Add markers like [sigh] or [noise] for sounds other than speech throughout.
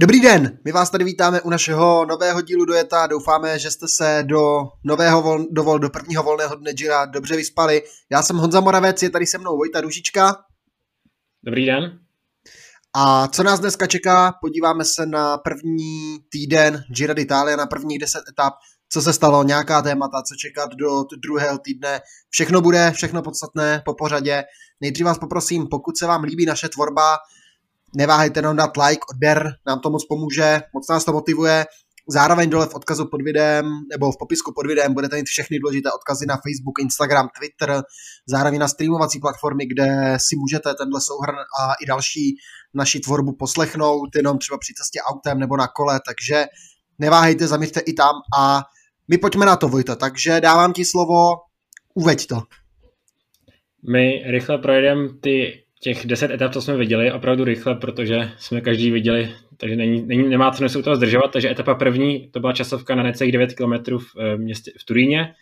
Dobrý den, my vás tady vítáme u našeho nového dílu Dojeta. Doufáme, že jste se do nového vol, do, vol, do prvního volného dne Gira dobře vyspali. Já jsem Honza Moravec, je tady se mnou Vojta Ružička. Dobrý den. A co nás dneska čeká? Podíváme se na první týden Gira d'Italia, na prvních deset etap, co se stalo, nějaká témata, co čekat do druhého týdne. Všechno bude, všechno podstatné po pořadě. Nejdřív vás poprosím, pokud se vám líbí naše tvorba, neváhejte nám dát like, odběr, nám to moc pomůže, moc nás to motivuje. Zároveň dole v odkazu pod videem, nebo v popisku pod videem budete mít všechny důležité odkazy na Facebook, Instagram, Twitter, zároveň na streamovací platformy, kde si můžete tenhle souhrn a i další naši tvorbu poslechnout, jenom třeba při cestě autem nebo na kole, takže neváhejte, zaměřte i tam a my pojďme na to, Vojta, takže dávám ti slovo, uveď to. My rychle projedeme ty těch deset etap, co jsme viděli, opravdu rychle, protože jsme každý viděli, takže není, není, nemá cenu se u toho zdržovat. Takže etapa první, to byla časovka na necelých 9 km v, eh, městě, v Turíně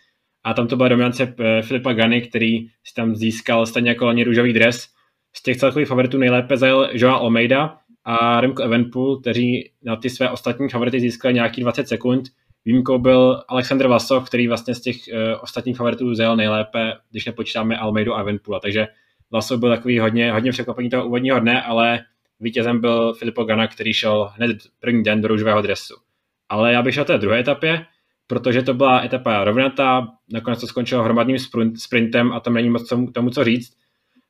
a tam to byla dominance eh, Filipa Gany, který si tam získal stejně jako loni růžový dres. Z těch celkových favoritů nejlépe zajel Joa Almeida a Remco Evenpool, kteří na ty své ostatní favority získali nějaký 20 sekund. Výjimkou byl Alexander Vasov, který vlastně z těch uh, ostatních favoritů zajel nejlépe, když nepočítáme Almeidu a Evenpoola. Takže Vlaso byl takový hodně, hodně překvapení toho úvodního dne, ale vítězem byl Filippo Gana, který šel hned první den do růžového dresu. Ale já bych šel té druhé etapě, protože to byla etapa rovnatá, nakonec to skončilo hromadným sprintem a tam není moc tomu, co říct.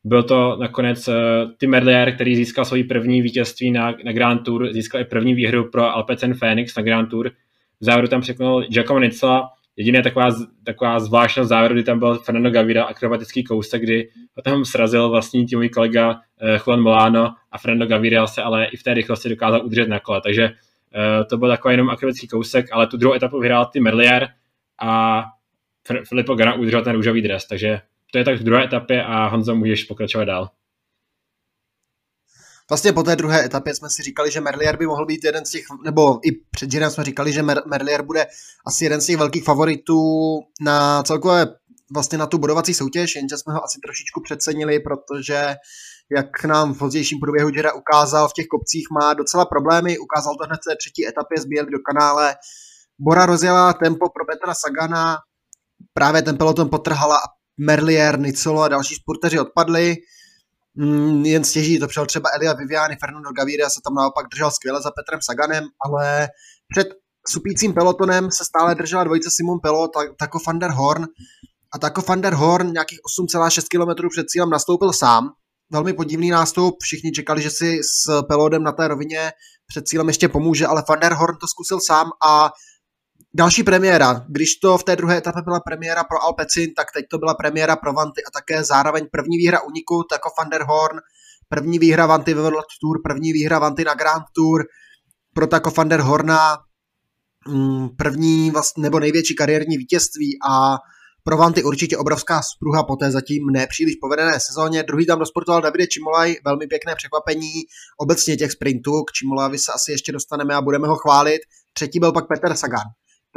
Byl to nakonec uh, Tim Merlier, který získal svůj první vítězství na, na Grand Tour, získal i první výhru pro Alpecin Phoenix na Grand Tour. V závěru tam překonal Giacomo Nizzola, Jedině taková, taková zvláštnost závěru, kdy tam byl Fernando Gavira, akrobatický kousek, kdy ho tam srazil vlastní můj kolega eh, Juan Molano a Fernando Gavira se ale i v té rychlosti dokázal udržet na kole. Takže eh, to byl takový jenom akrobatický kousek, ale tu druhou etapu vyhrál ty Merlier a Filippo Gana udržel ten růžový dres. Takže to je tak v druhé etapě a Honzo, můžeš pokračovat dál. Vlastně po té druhé etapě jsme si říkali, že Merlier by mohl být jeden z těch, nebo i před Jirem jsme říkali, že Mer- Merlier bude asi jeden z těch velkých favoritů na celkové vlastně na tu bodovací soutěž, jenže jsme ho asi trošičku přecenili, protože jak nám v pozdějším průběhu Jira ukázal, v těch kopcích má docela problémy, ukázal to hned v té třetí etapě, zbíjeli do kanále. Bora rozjela tempo pro Petra Sagana, právě ten peloton potrhala a Merlier, Nicolo a další sporteři odpadli. Mm, jen stěží to přijel třeba Elia Viviani, Fernando Gaviria se tam naopak držel skvěle za Petrem Saganem, ale před supícím pelotonem se stále držela dvojice Simon Pelo, Tako van der Horn a Tako van der Horn nějakých 8,6 km před cílem nastoupil sám. Velmi podivný nástup, všichni čekali, že si s Pelodem na té rovině před cílem ještě pomůže, ale van der Horn to zkusil sám a Další premiéra. Když to v té druhé etapě byla premiéra pro Alpecin, tak teď to byla premiéra pro Vanty a také zároveň první výhra uniku, jako Van der Horn, první výhra Vanty ve World Tour, první výhra Vanty na Grand Tour, pro Tako Van der Horna mm, první vlastně, nebo největší kariérní vítězství a pro Vanty určitě obrovská spruha po té zatím nepříliš povedené sezóně. Druhý tam dosportoval Davide Čimolaj, velmi pěkné překvapení obecně těch sprintů, k Čimolavi se asi ještě dostaneme a budeme ho chválit. Třetí byl pak Peter Sagan.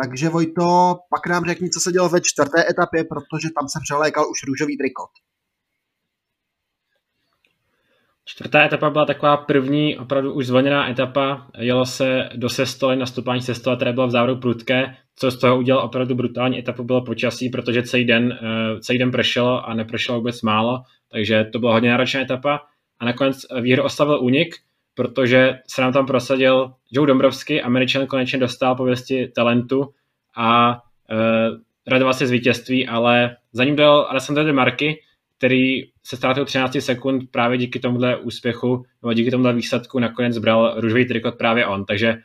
Takže Vojto, pak nám řekni, co se dělo ve čtvrté etapě, protože tam se přelékal už růžový trikot. Čtvrtá etapa byla taková první, opravdu už zvoněná etapa. Jelo se do Sestoly, nastupání Sestoly, které bylo v závodu prudké. Co z toho udělal opravdu brutální etapu bylo počasí, protože celý den, eh, celý den pršelo a nepršelo vůbec málo, takže to byla hodně náročná etapa. A nakonec výhru ostavil únik, protože se nám tam prosadil Joe Dombrovský, američan konečně dostal pověsti talentu a uh, radoval se z vítězství, ale za ním dal Alessandro de Marky, který se ztrátil 13 sekund právě díky tomuhle úspěchu, nebo díky tomuhle výsledku nakonec bral růžový trikot právě on, takže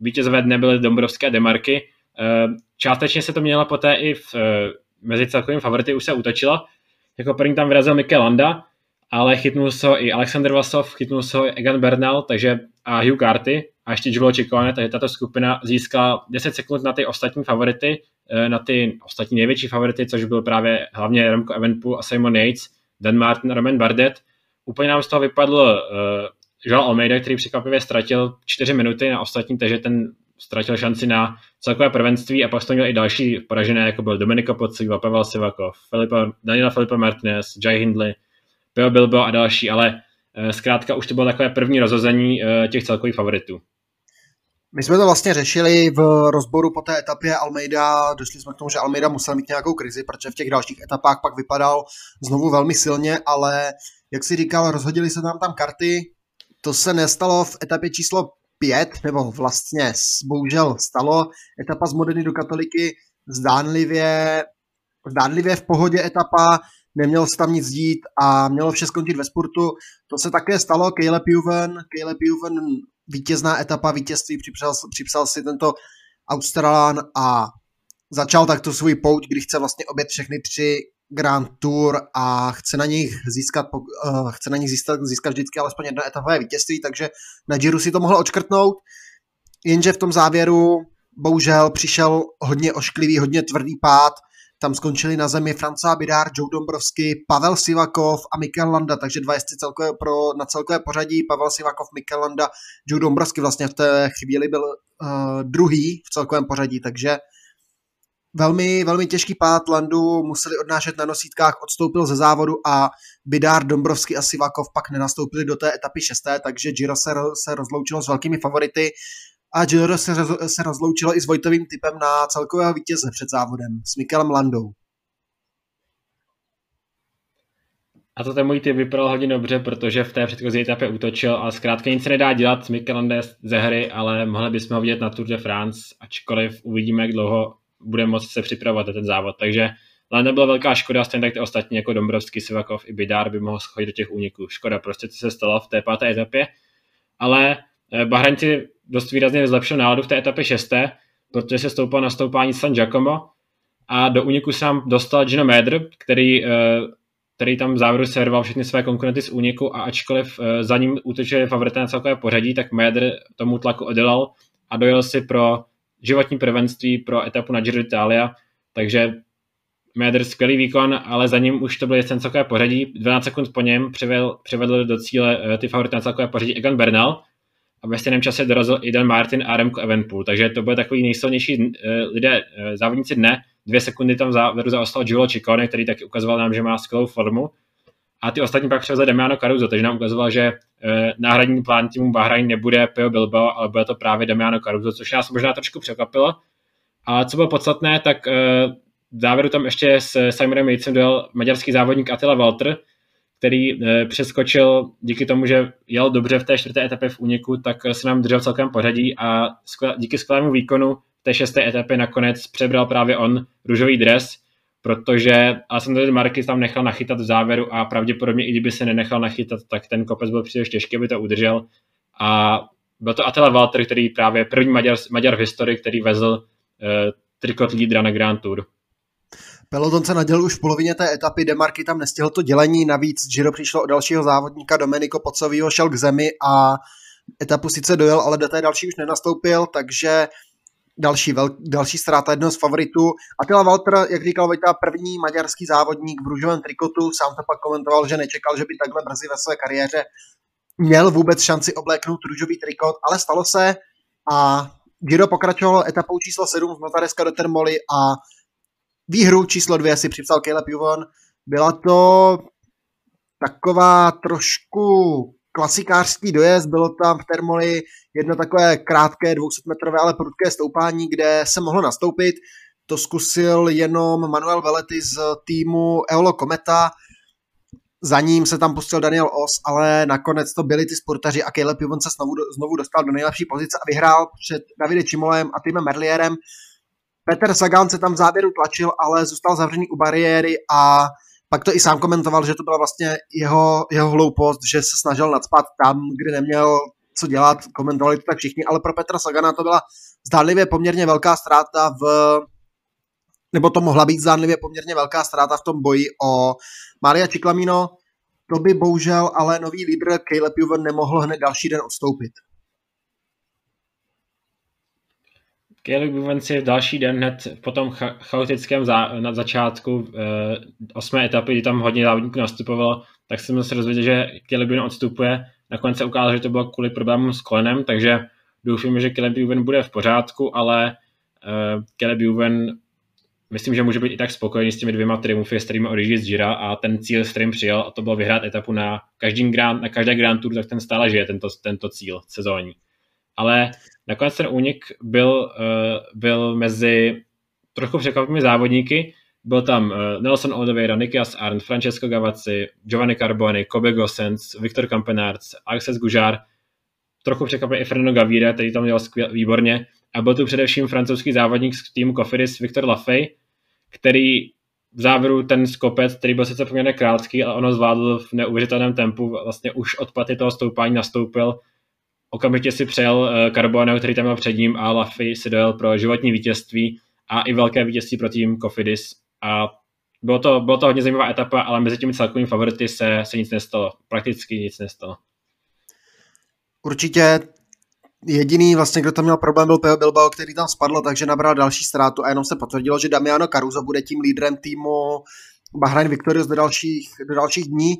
vítězové dne byly Dombrovské a Demarky. Uh, částečně se to mělo poté i v, uh, mezi celkovými favority už se utočilo. Jako první tam vyrazil Mikel Landa, ale chytnul se ho i Alexander Vasov, chytnul se ho i Egan Bernal, takže a Hugh Carty a ještě Giulio Ciccone, takže tato skupina získala 10 sekund na ty ostatní favority, eh, na ty ostatní největší favority, což byl právě hlavně Remco Evenpool a Simon Yates, Dan Martin a Roman Bardet. Úplně nám z toho vypadl uh, Joel Almeida, který překvapivě ztratil 4 minuty na ostatní, takže ten ztratil šanci na celkové prvenství a pak to měl i další poražené, jako byl Domenico Pocivá, Pavel Sivakov, Filipa, Daniela Filipa Martinez, Jai Hindley, Pio Bilbo a další, ale eh, zkrátka už to bylo takové první rozhození těch celkových favoritů. My jsme to vlastně řešili v rozboru po té etapě Almeida, došli jsme k tomu, že Almeida musel mít nějakou krizi, protože v těch dalších etapách pak vypadal znovu velmi silně, ale jak si říkal, rozhodili se tam tam karty, to se nestalo v etapě číslo 5, nebo vlastně bohužel stalo, etapa z Modeny do Katoliky zdánlivě, zdánlivě v pohodě etapa, nemělo se tam nic dít a mělo vše skončit ve spurtu. To se také stalo, Caleb Juven, Caleb Juven vítězná etapa vítězství, připsal, připsal si tento Australán a začal takto svůj pouť, kdy chce vlastně obět všechny tři Grand Tour a chce na nich získat, uh, chce na nich získat, získat vždycky alespoň jedno etapové vítězství, takže na Giro si to mohl očkrtnout, jenže v tom závěru bohužel přišel hodně ošklivý, hodně tvrdý pád, tam skončili na zemi Franca Bidár, Joe Dombrovsky, Pavel Sivakov a Mikel Landa, takže dva jezdci celkové pro, na celkové pořadí, Pavel Sivakov, Mikel Landa, Joe Dombrovsky vlastně v té chvíli byl uh, druhý v celkovém pořadí, takže velmi, velmi těžký pád Landu museli odnášet na nosítkách, odstoupil ze závodu a Bidár, Dombrovský a Sivakov pak nenastoupili do té etapy šesté, takže Giro se, se rozloučilo s velkými favority a Giro se, se rozloučilo i s Vojtovým typem na celkového vítěze před závodem s Mikelem Landou. A to ten můj typ vypadal hodně dobře, protože v té předchozí etapě útočil, ale zkrátka nic se nedá dělat s Mikelem ze hry, ale mohli bychom ho vidět na Tour de France, ačkoliv uvidíme, jak dlouho bude moct se připravovat na ten závod. Takže Landa byla velká škoda, stejně tak ty ostatní jako Dombrovský, Sivakov i Bidár by mohl schodit do těch úniků. Škoda prostě, co se stalo v té páté etapě. Ale eh, Bahrain si dost výrazně zlepšil náladu v té etapě šesté, protože se stoupal na stoupání San Giacomo a do úniku tam dostal Gino Medr, který, eh, který tam v závěru serval všechny své konkurenty z úniku a ačkoliv eh, za ním útočili favorité na celkové pořadí, tak Medr tomu tlaku odolal a dojel si pro životní prvenství pro etapu na Giro d'Italia, takže Medr skvělý výkon, ale za ním už to byl ten celkové pořadí. 12 sekund po něm přivedl, přivedl do cíle eh, ty favority na celkové pořadí Egan Bernal, a ve stejném čase dorazil i Dan Martin a Remco Evenpool, takže to byl takový nejsilnější uh, lidé, uh, závodníci dne. Dvě sekundy tam závěru zaostal Giulio Ciccone, který taky ukazoval nám, že má skvělou formu. A ty ostatní pak převezli Damiano Caruso, takže nám ukazoval, že uh, náhradní plán týmu Bahrain nebude Pio Bilbao, ale bude to právě Damiano Caruso, což nás možná trošku překvapilo. A co bylo podstatné, tak v závěru tam ještě s Simonem Yatesem dojel maďarský závodník Attila Walter, který eh, přeskočil díky tomu, že jel dobře v té čtvrté etapě v úniku, tak se nám držel celkem pořadí a díky skvělému výkonu v té šesté etapě nakonec přebral právě on růžový dres, protože Alessandro Marquez tam nechal nachytat v závěru a pravděpodobně i kdyby se nenechal nachytat, tak ten kopec byl příliš těžký, aby to udržel. A byl to Attila Walter, který právě první Maďar, Maďar v historii, který vezl uh, trikot lídra na Grand Tour. Peloton se nadělil už v polovině té etapy, Demarky tam nestihl to dělení, navíc Giro přišlo o dalšího závodníka Domenico Pocovýho, šel k zemi a etapu sice dojel, ale do té další už nenastoupil, takže další, vel, další ztráta jednoho z favoritů. Attila Walter, jak říkal Vojta, první maďarský závodník v růžovém trikotu, sám to pak komentoval, že nečekal, že by takhle brzy ve své kariéře měl vůbec šanci obléknout růžový trikot, ale stalo se a Giro pokračovalo etapou číslo 7 z Notareska do Termoli a Výhru číslo dvě si připsal Caleb Juvon. Byla to taková trošku klasikářský dojezd, bylo tam v Termoli jedno takové krátké 200-metrové, ale prudké stoupání, kde se mohlo nastoupit. To zkusil jenom Manuel Velety z týmu Eolo Kometa, za ním se tam pustil Daniel Os, ale nakonec to byli ty sportaři a Caleb Juvon se znovu, znovu dostal do nejlepší pozice a vyhrál před Davide Čimolem a týmem Merlierem. Petr Sagan se tam v závěru tlačil, ale zůstal zavřený u bariéry a pak to i sám komentoval, že to byla vlastně jeho, jeho hloupost, že se snažil nadspat tam, kde neměl co dělat, komentovali to tak všichni, ale pro Petra Sagana to byla zdánlivě poměrně velká ztráta v nebo to mohla být zdánlivě poměrně velká ztráta v tom boji o Maria Ciclamino. To by bohužel ale nový lídr Caleb Juven nemohl hned další den odstoupit. Caleb si další den hned po tom cha- chaotickém zá- na začátku e, osmé etapy, kdy tam hodně závodníků nastupovalo, tak jsem se dozvěděl, že Caleb Buven odstupuje. Nakonec se ukázalo, že to bylo kvůli problémům s kolenem, takže doufám, že Caleb Buven bude v pořádku, ale e, Caleb Buven myslím, že může být i tak spokojený s těmi dvěma triumfy, s kterými odjíždí z Gira a ten cíl, s kterým přijel, a to bylo vyhrát etapu na, každým grand, na každé Grand Tour, tak ten stále žije, tento, tento cíl sezónní ale nakonec ten únik byl, byl mezi trochu překvapivými závodníky, byl tam Nelson Oliveira, Nikias Arndt, Francesco Gavazzi, Giovanni Carboni, Kobe Gossens, Viktor Kampenarts, Alexis Gužár, trochu překvapil i Fernando Gaviria, který tam dělal skvěl, výborně. A byl tu především francouzský závodník z týmu Cofidis Viktor Lafay, který v závěru ten skopec, který byl sice poměrně krátký, ale ono zvládl v neuvěřitelném tempu, vlastně už od paty toho stoupání nastoupil, okamžitě si přejel Carboneo, který tam byl před ním a Lafay si dojel pro životní vítězství a i velké vítězství pro tým Cofidis a bylo to, bylo to hodně zajímavá etapa, ale mezi těmi celkovými favority se, se nic nestalo. Prakticky nic nestalo. Určitě jediný vlastně, kdo tam měl problém, byl Peo Bilbao, který tam spadl, takže nabral další ztrátu a jenom se potvrdilo, že Damiano Caruso bude tím lídrem týmu Bahrain Victorious do dalších, do dalších dní.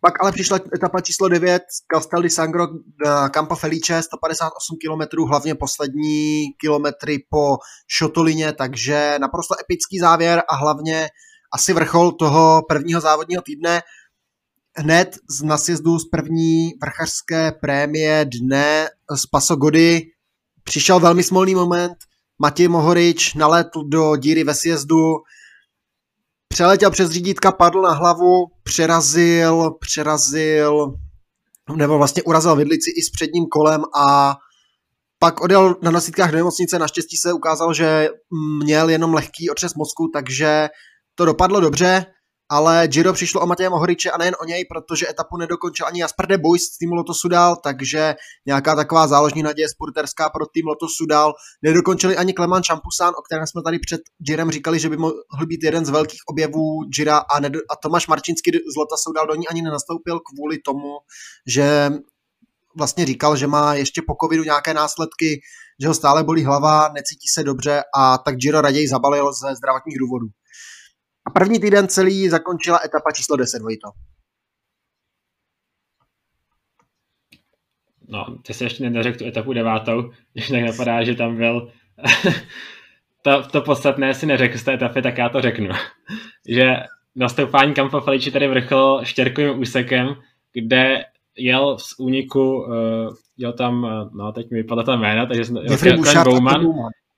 Pak ale přišla etapa číslo 9, Castel di Sangro na Campo Felice, 158 km, hlavně poslední kilometry po Šotolině, takže naprosto epický závěr a hlavně asi vrchol toho prvního závodního týdne hned z nasjezdu z první vrchařské prémie dne z Pasogody přišel velmi smolný moment. Matěj Mohorič naletl do díry ve sjezdu, přeletěl přes řídítka, padl na hlavu, přerazil, přerazil, nebo vlastně urazil vidlici i s předním kolem a pak odjel na nosítkách do nemocnice, naštěstí se ukázalo, že měl jenom lehký otřes mozku, takže to dopadlo dobře ale Giro přišlo o Matěje Mohoriče a nejen o něj, protože etapu nedokončil ani Jasper de Bois z týmu Loto Sudal, takže nějaká taková záložní naděje spurterská pro tým Loto Sudal. Nedokončili ani Kleman Champusan, o kterém jsme tady před Girem říkali, že by mohl být jeden z velkých objevů Gira a, a Tomáš Marčinský z Lota Sudal do ní ani nenastoupil kvůli tomu, že vlastně říkal, že má ještě po covidu nějaké následky, že ho stále bolí hlava, necítí se dobře a tak Giro raději zabalil ze zdravotních důvodů. A první týden celý zakončila etapa číslo 10, Vojto. No, ty jsi ještě neřekl tu etapu devátou, když tak napadá, že tam byl [laughs] to, to podstatné si neřekl z té etapy, tak já to řeknu. [laughs] že nastoupání Campo Felici tady vrchol štěrkovým úsekem, kde jel z úniku, uh, jel tam, uh, no teď mi vypadla ta jména, takže jsem Jeffrey Bouchard Bowman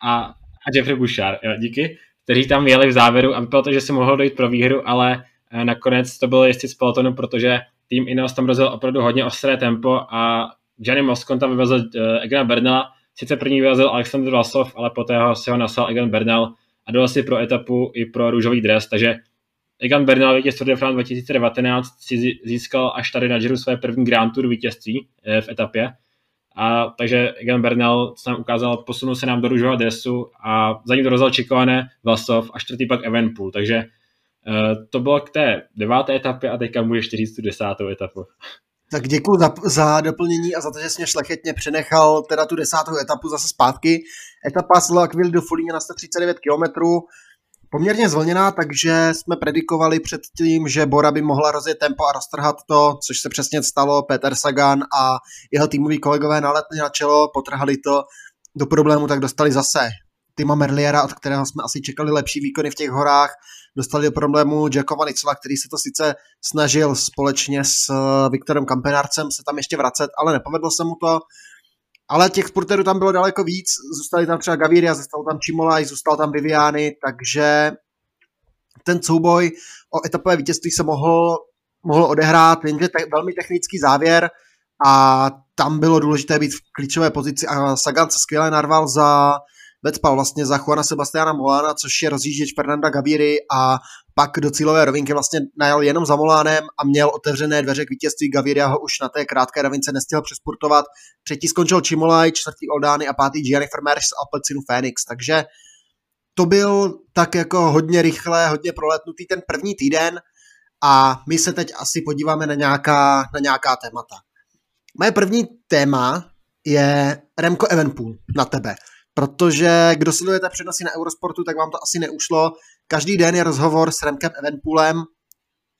a, a Jeffrey Bouchard, jo, díky kteří tam jeli v závěru a vypadalo to, že si mohlo dojít pro výhru, ale eh, nakonec to bylo jistý z pelotonu, protože tým Ineos tam rozjel opravdu hodně ostré tempo a Gianni Moscon tam vyvezl uh, Egana Bernala, sice první vyvezl Alexander Vlasov, ale poté ho si ho nasal Egan Bernal a dal si pro etapu i pro růžový dres, takže Egan Bernal vítěz Tour de France 2019 si získal až tady na Giro své první Grand Tour vítězství eh, v etapě a takže Egan Bernal se nám ukázal, posunul se nám do růžového dresu a za ním dorazil Čikované, Vlasov a čtvrtý pak Evenpool. Takže uh, to bylo k té deváté etapě a teďka můžeš říct tu desátou etapu. Tak děkuji za, za doplnění a za to, že jsi mě šlechetně přenechal teda tu desátou etapu zase zpátky. Etapa z L'Aquile do Fulíně na 139 km poměrně zvlněná, takže jsme predikovali předtím, že Bora by mohla rozjet tempo a roztrhat to, což se přesně stalo. Peter Sagan a jeho týmoví kolegové naletli na čelo, potrhali to do problému, tak dostali zase Tima Merliera, od kterého jsme asi čekali lepší výkony v těch horách. Dostali do problému Jacova Nicela, který se to sice snažil společně s Viktorem Kampenárcem se tam ještě vracet, ale nepovedlo se mu to ale těch sporterů tam bylo daleko víc, zůstali tam třeba Gaviria, zůstal tam Čimolaj, zůstal tam Viviany, takže ten souboj o etapové vítězství se mohl, mohl odehrát, jenže te, velmi technický závěr a tam bylo důležité být v klíčové pozici a Sagan se skvěle narval za Vecpal vlastně za Juana Sebastiana Molana, což je rozjížděč Fernanda Gaviry a pak do cílové rovinky vlastně najel jenom za Molánem a měl otevřené dveře k vítězství. Gaviria ho už na té krátké rovince nestihl přesportovat. Třetí skončil Čimolaj, čtvrtý Oldány a pátý Gianni Vermeers z Alpecinu Phoenix. Takže to byl tak jako hodně rychle, hodně proletnutý ten první týden a my se teď asi podíváme na nějaká, na nějaká témata. Moje první téma je Remco Evenpool na tebe protože kdo sledujete přenosy na Eurosportu, tak vám to asi neušlo. Každý den je rozhovor s Remkem Evenpoolem,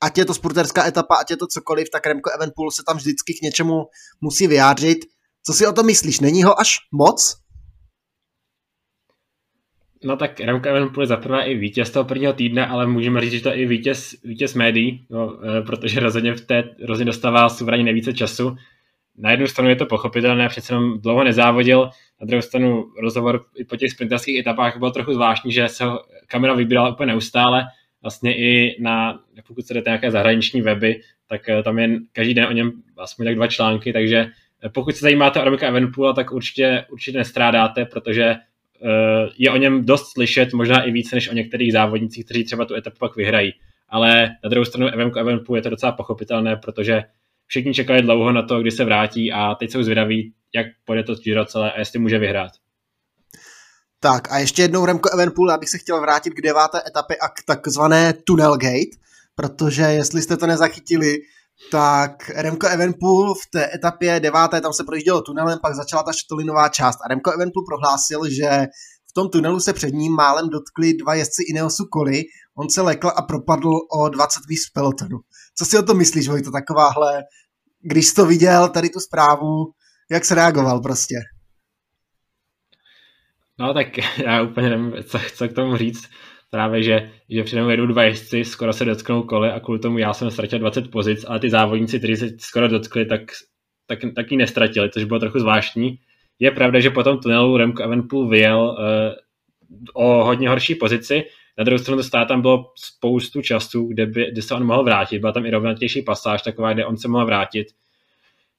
ať je to spurterská etapa, ať je to cokoliv, tak Remko Evenpool se tam vždycky k něčemu musí vyjádřit. Co si o tom myslíš? Není ho až moc? No tak Remco Evenpool je zaprvé i vítěz toho prvního týdne, ale můžeme říct, že to je i vítěz, vítěz médií, no, protože rozhodně v té rozhodně dostává suverénně nejvíce času. Na jednu stranu je to pochopitelné, přece jenom dlouho nezávodil, na druhou stranu rozhovor i po těch sprinterských etapách byl trochu zvláštní, že se kamera vybírala úplně neustále, vlastně i na, pokud se jdete nějaké zahraniční weby, tak eh, tam je každý den o něm aspoň tak dva články, takže eh, pokud se zajímáte o Romika Evenpoola, tak určitě, určitě nestrádáte, protože eh, je o něm dost slyšet, možná i více než o některých závodnicích, kteří třeba tu etapu pak vyhrají. Ale na druhou stranu Evenko Evenpool je to docela pochopitelné, protože všichni čekali dlouho na to, kdy se vrátí a teď jsou zvědaví, jak půjde to Giro celé a jestli může vyhrát. Tak a ještě jednou Remko Evenpool, já bych se chtěl vrátit k deváté etapě a k takzvané Tunnel Gate, protože jestli jste to nezachytili, tak Remko Evenpool v té etapě deváté, tam se projíždělo tunelem, pak začala ta šatolinová část a Remko Evenpool prohlásil, že v tom tunelu se před ním málem dotkli dva jezdci Ineosu Koli, on se lekl a propadl o 20 víc v pelotonu. Co si o to myslíš, Vojto, takováhle, když jsi to viděl, tady tu zprávu, jak se reagoval prostě? No tak [laughs] já úplně nevím, co, co k tomu říct. Právě, že, že předem jedu dva jezdci, skoro se dotknou kole a kvůli tomu já jsem ztratil 20 pozic, ale ty závodníci, kteří se skoro dotkli, tak, tak, taky nestratili, což bylo trochu zvláštní. Je pravda, že po tom tunelu Remco Evenpool vyjel uh, o hodně horší pozici, na druhou stranu to tam bylo spoustu času, kde, by, kde se on mohl vrátit. Byla tam i rovnatější pasáž, taková, kde on se mohl vrátit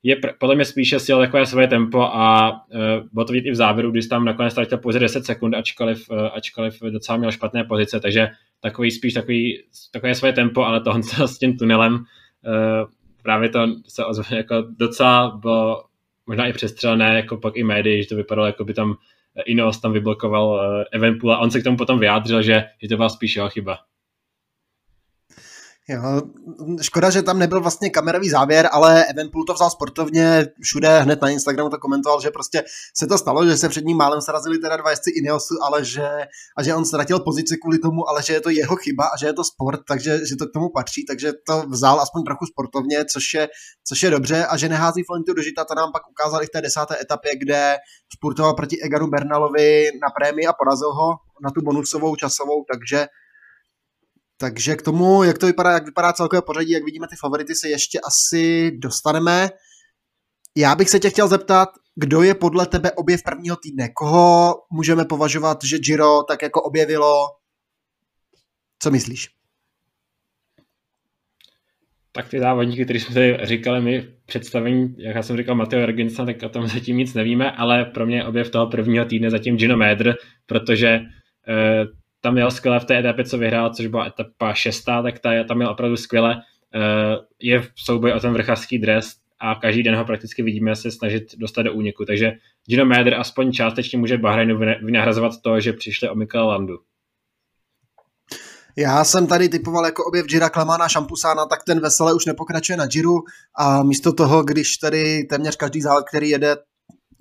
je podle mě spíše si takové svoje tempo a uh, bylo to vidět i v závěru, když tam nakonec ztratil pouze 10 sekund, ačkoliv, uh, ačkoliv docela měl špatné pozice, takže takový spíš takový, takové svoje tempo, ale to s tím tunelem uh, právě to se ozve, jako docela bylo možná i přestřelené, jako pak i médii, že to vypadalo, jako by tam Inos tam vyblokoval uh, Evenpool a on se k tomu potom vyjádřil, že, že to byla spíš jeho chyba. Jo, škoda, že tam nebyl vlastně kamerový závěr, ale Evenpool to vzal sportovně, všude hned na Instagramu to komentoval, že prostě se to stalo, že se před ním málem srazili teda dva jezdci Ineosu, ale že, a že on ztratil pozici kvůli tomu, ale že je to jeho chyba a že je to sport, takže že to k tomu patří, takže to vzal aspoň trochu sportovně, což je, což je dobře a že nehází flintu do žita, to nám pak ukázal i v té desáté etapě, kde sportoval proti Eganu Bernalovi na prémii a porazil ho na tu bonusovou časovou, takže takže k tomu, jak to vypadá, jak vypadá celkové pořadí, jak vidíme ty favority, se ještě asi dostaneme. Já bych se tě chtěl zeptat, kdo je podle tebe objev prvního týdne? Koho můžeme považovat, že Giro tak jako objevilo? Co myslíš? Tak ty závodníky, které jsme tady říkali my v představení, jak já jsem říkal Mateo Jorgensen, tak o tom zatím nic nevíme, ale pro mě objev toho prvního týdne zatím Gino Médr, protože eh, tam měl skvěle v té etapě, co vyhrál, což byla etapa šestá, tak ta, tam měl opravdu skvěle. Eh, je v souboji o ten vrchařský dres a každý den ho prakticky vidíme se snažit dostat do úniku. Takže Gino Mäder aspoň částečně může Bahrajnu vynahrazovat to, že přišli o Michaela Landu. Já jsem tady typoval jako objev Gira Klamana Šampusána, tak ten vesele už nepokračuje na Giru a místo toho, když tady téměř každý závod, který jede,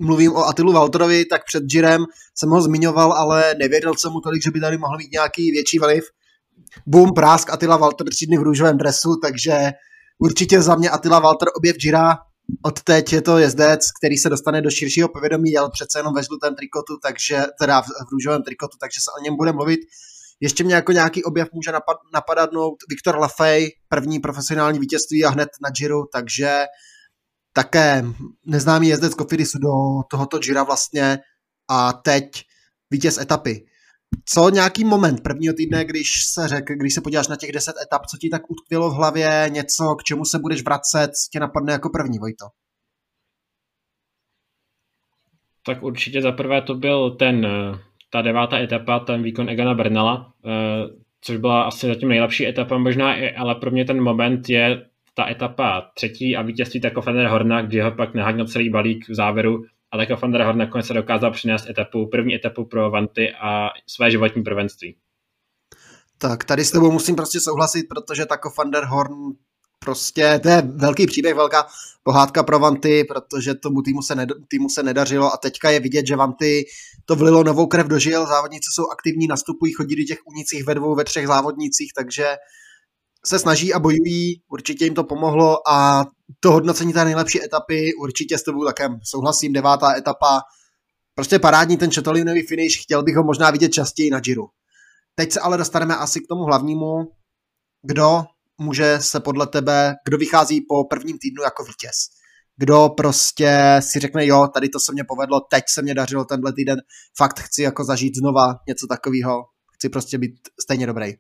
mluvím o Atilu Valtorovi, tak před Jirem jsem ho zmiňoval, ale nevěděl jsem mu tolik, že by tady mohl mít nějaký větší vliv. Boom, prásk Atila Valter tři dny v růžovém dresu, takže určitě za mě Atila Valter objev Jira. Od teď je to jezdec, který se dostane do širšího povědomí, jel přece jenom ve žlutém trikotu, takže, teda v, růžovém trikotu, takže se o něm bude mluvit. Ještě mě jako nějaký objev může napad, napadnout Viktor Lafay, první profesionální vítězství a hned na Giro, takže také neznámý jezdec Kofidisu do tohoto Gira vlastně a teď vítěz etapy. Co nějaký moment prvního týdne, když se řek, když se podíváš na těch deset etap, co ti tak utkvělo v hlavě, něco, k čemu se budeš vracet, tě napadne jako první, Vojto? Tak určitě za prvé to byl ten, ta devátá etapa, ten výkon Egana Bernala, eh, což byla asi zatím nejlepší etapa možná, ale pro mě ten moment je ta etapa třetí a vítězství Tako van der Horna, kdy ho pak naháněl celý balík v závěru a Tako van der Horn nakonec se dokázal přinést etapu, první etapu pro Vanty a své životní prvenství. Tak tady s tebou musím prostě souhlasit, protože Tako van der Horn prostě, to je velký příběh, velká pohádka pro Vanty, protože tomu týmu se, ned, týmu se nedařilo a teďka je vidět, že Vanty to vlilo novou krev do žil, závodníci jsou aktivní, nastupují, chodí do těch unicích ve dvou, ve třech závodnících, takže se snaží a bojují, určitě jim to pomohlo a to hodnocení té nejlepší etapy, určitě s tebou také souhlasím, devátá etapa, prostě parádní ten četolinový finish, chtěl bych ho možná vidět častěji na Giro. Teď se ale dostaneme asi k tomu hlavnímu, kdo může se podle tebe, kdo vychází po prvním týdnu jako vítěz. kdo prostě si řekne, jo, tady to se mě povedlo, teď se mě dařilo tenhle týden, fakt chci jako zažít znova něco takového, chci prostě být stejně dobrý.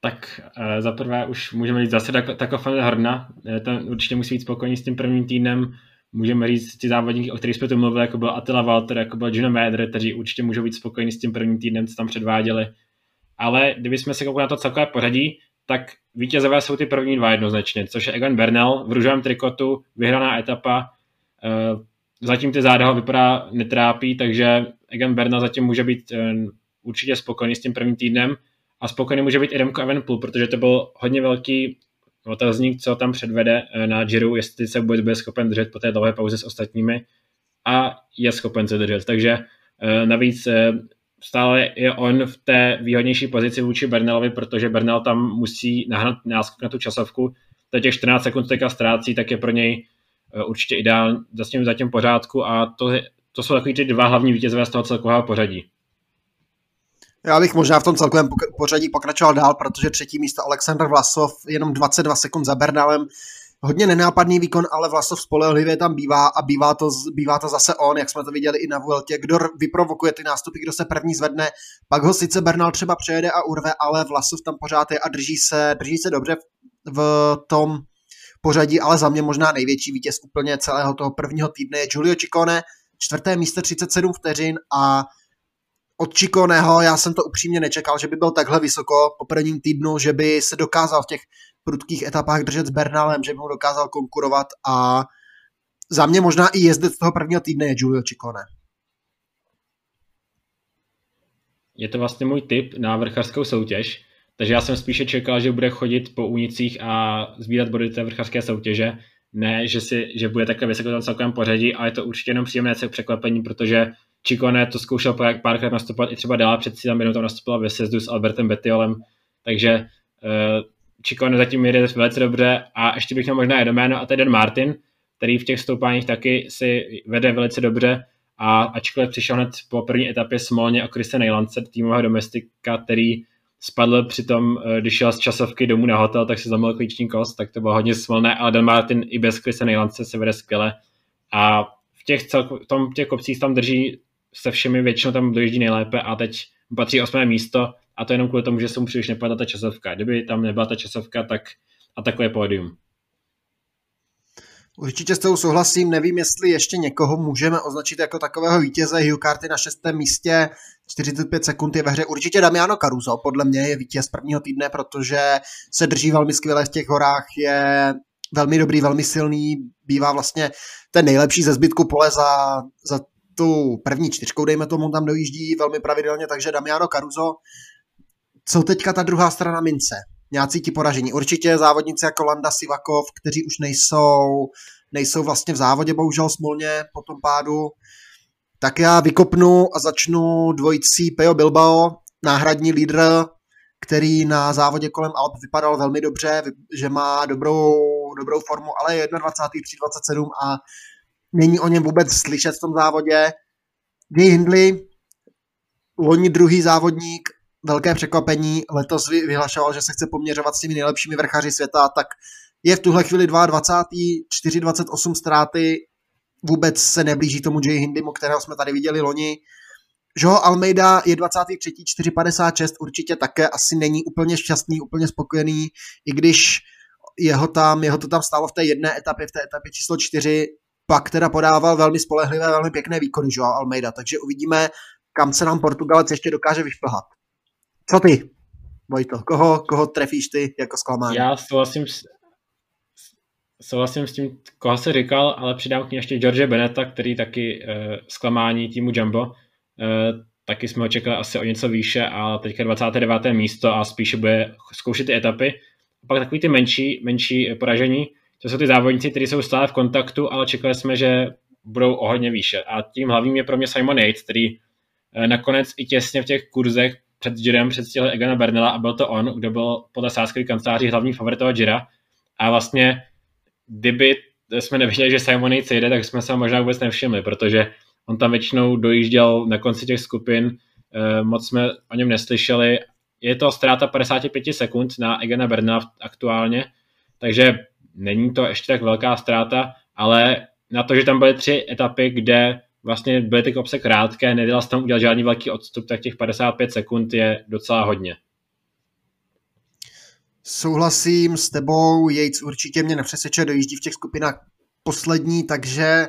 Tak uh, za prvé už můžeme říct zase Takofan Horna, ten určitě musí být spokojený s tím prvním týdnem, můžeme říct ty závodníky, o kterých jsme tu mluvili, jako byl Attila Walter, jako byl Gino Mäder, kteří určitě můžou být spokojení s tím prvním týdnem, co tam předváděli. Ale kdybychom se koukali na to celkové pořadí, tak vítězové jsou ty první dva jednoznačně, což je Egan Bernal v růžovém trikotu, vyhraná etapa. Eh, zatím ty záda ho vypadá netrápí, takže Egan Bernal zatím může být eh, určitě spokojený s tím prvním týdnem a spokojený může být i Remco Evenpool, protože to byl hodně velký otazník, co tam předvede eh, na Giro, jestli se vůbec bude schopen držet po té dlouhé pauze s ostatními a je schopen se držet. Takže navíc stále je on v té výhodnější pozici vůči Bernelovi, protože Bernal tam musí nahnat náskok na tu časovku. To těch 14 sekund teďka ztrácí, tak je pro něj eh, určitě ideální zatím, zatím pořádku a to, to jsou takový ty dva hlavní vítězové z toho celkového pořadí. Já bych možná v tom celkovém pořadí pokračoval dál, protože třetí místo Aleksandr Vlasov jenom 22 sekund za Bernalem. Hodně nenápadný výkon, ale Vlasov spolehlivě tam bývá a bývá to, bývá to zase on, jak jsme to viděli i na Vueltě, kdo vyprovokuje ty nástupy, kdo se první zvedne, pak ho sice Bernal třeba přejede a urve, ale Vlasov tam pořád je a drží se, drží se dobře v tom pořadí, ale za mě možná největší vítěz úplně celého toho prvního týdne je Giulio Ciccone, čtvrté místo 37 vteřin a od Čikoného já jsem to upřímně nečekal, že by byl takhle vysoko po prvním týdnu, že by se dokázal v těch prudkých etapách držet s Bernalem, že by mu dokázal konkurovat a za mě možná i jezdec toho prvního týdne je Giulio Ciccone. Je to vlastně můj tip na vrchařskou soutěž, takže já jsem spíše čekal, že bude chodit po únicích a sbírat body té vrchařské soutěže, ne, že, si, že bude takhle vysoko tam celkovém pořadí, ale je to určitě jenom příjemné překvapení, protože Čikone to zkoušel párkrát nastupovat i třeba dál před cílem, jenom tam nastupoval ve sezdu s Albertem Betiolem, takže Čikone zatím jede velice dobře a ještě bych měl možná jedno jméno a to je Dan Martin, který v těch stoupáních taky si vede velice dobře a ačkoliv přišel hned po první etapě smolně a Kristen Nejlance, týmového domestika, který spadl při tom, eh, když šel z časovky domů na hotel, tak se zamil klíční kost, tak to bylo hodně smolné, ale Dan Martin i bez Kristen Nejlance se vede skvěle a v těch, celko, v tom, těch kopcích tam drží se všemi většinou tam dojíždí nejlépe a teď patří osmé místo a to jenom kvůli tomu, že se mu příliš nepadla ta časovka. Kdyby tam nebyla ta časovka, tak a takové pódium. Určitě s tou souhlasím, nevím, jestli ještě někoho můžeme označit jako takového vítěze Hugh Carty na šestém místě, 45 sekund je ve hře. Určitě Damiano Caruso, podle mě je vítěz prvního týdne, protože se drží velmi skvěle v těch horách, je velmi dobrý, velmi silný, bývá vlastně ten nejlepší ze zbytku pole za, za tu první čtyřkou, dejme tomu, tam dojíždí velmi pravidelně, takže Damiano Caruso. Co teďka ta druhá strana mince? Nějací ti poražení. Určitě závodníci jako Landa Sivakov, kteří už nejsou, nejsou vlastně v závodě, bohužel smolně po tom pádu. Tak já vykopnu a začnu dvojicí Pejo Bilbao, náhradní lídr, který na závodě kolem Alp vypadal velmi dobře, že má dobrou, dobrou formu, ale je 21. 27 a není o něm vůbec slyšet v tom závodě. Jay Hindley, loni druhý závodník, velké překvapení, letos vyhlašoval, že se chce poměřovat s těmi nejlepšími vrchaři světa, tak je v tuhle chvíli 22. 4,28 ztráty, vůbec se neblíží tomu Jay Hindimu, kterého jsme tady viděli loni. Joe Almeida je 23. 4,56, určitě také asi není úplně šťastný, úplně spokojený, i když jeho, tam, jeho to tam stálo v té jedné etapě, v té etapě číslo 4, pak teda podával velmi spolehlivé, velmi pěkné výkony Joao Almeida, takže uvidíme, kam se nám Portugalec ještě dokáže vyšplhat. Co ty, Vojto? Koho, koho trefíš ty jako zklamání? Já souhlasím s, souhlasím s tím, koho se říkal, ale přidám k ní ještě George Beneta, který taky uh, zklamání týmu Jumbo. Uh, taky jsme ho čekali asi o něco výše a teďka 29. místo a spíše bude zkoušet ty etapy. Pak takový ty menší, menší poražení, to jsou ty závodníci, kteří jsou stále v kontaktu, ale čekali jsme, že budou o hodně výše. A tím hlavním je pro mě Simon Yates, který eh, nakonec i těsně v těch kurzech před Jirem předstihl Egana Bernela a byl to on, kdo byl podle sáskových kanceláří hlavní favorit toho Jira. A vlastně, kdyby jsme nevěděli, že Simon Yates jede, tak jsme se možná vůbec nevšimli, protože on tam většinou dojížděl na konci těch skupin, eh, moc jsme o něm neslyšeli. Je to ztráta 55 sekund na Egana Bernela aktuálně, takže není to ještě tak velká ztráta, ale na to, že tam byly tři etapy, kde vlastně byly ty kopce krátké, nedala se tam udělat žádný velký odstup, tak těch 55 sekund je docela hodně. Souhlasím s tebou, Yates určitě mě nepřesvědčuje, dojíždí v těch skupinách poslední, takže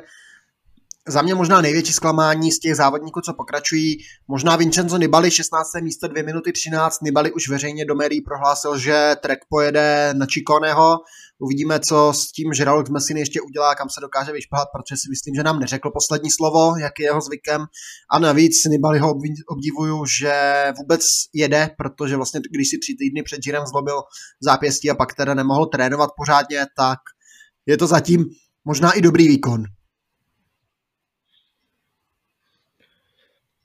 za mě možná největší zklamání z těch závodníků, co pokračují. Možná Vincenzo Nibali, 16. místo, 2 minuty 13. Nibali už veřejně do médií prohlásil, že trek pojede na Čikoneho. Uvidíme, co s tím Gerald Messiny ještě udělá, kam se dokáže vyšpahat, protože si myslím, že nám neřekl poslední slovo, jak je jeho zvykem. A navíc Nibali ho obdivuju, že vůbec jede, protože vlastně když si tři týdny před Girem zlobil zápěstí a pak teda nemohl trénovat pořádně, tak je to zatím možná i dobrý výkon.